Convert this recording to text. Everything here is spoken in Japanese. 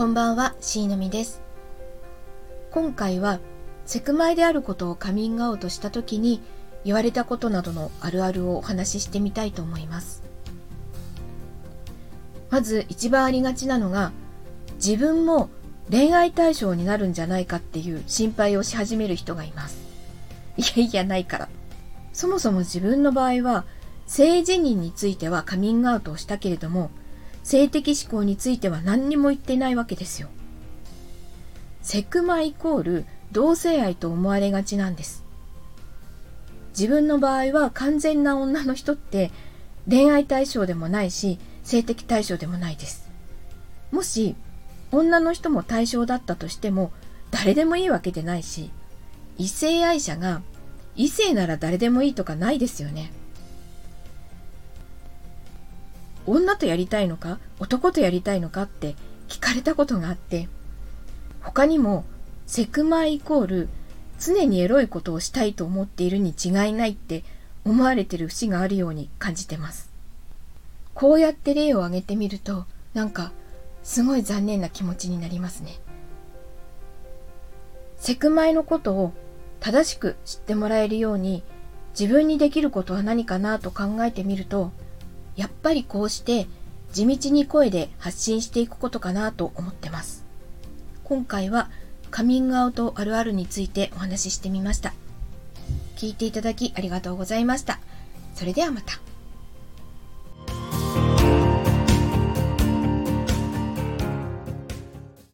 こんばんは、しーのみです。今回は、セクマイであることをカミングアウトした時に言われたことなどのあるあるをお話ししてみたいと思います。まず一番ありがちなのが、自分も恋愛対象になるんじゃないかっていう心配をし始める人がいます。いやいやないから。そもそも自分の場合は、性自認についてはカミングアウトをしたけれども、性的思考については何にも言ってないわけですよ。セクマイコール同性愛と思われがちなんです。自分の場合は完全な女の人って恋愛対象でもないし性的対象でもないです。もし女の人も対象だったとしても誰でもいいわけでないし異性愛者が異性なら誰でもいいとかないですよね。女とやりたいのか男とやりたいのかって聞かれたことがあって他にもセクマイイコール常にエロいことをしたいと思っているに違いないって思われてる節があるように感じてます。こうやって例を挙げてみるとなんかすごい残念な気持ちになりますね。セクマイのことを正しく知ってもらえるように自分にできることは何かなと考えてみるとやっぱりこうして地道に声で発信していくことかなと思ってます。今回はカミングアウトあるあるについてお話ししてみました。聞いていただきありがとうございました。それではまた。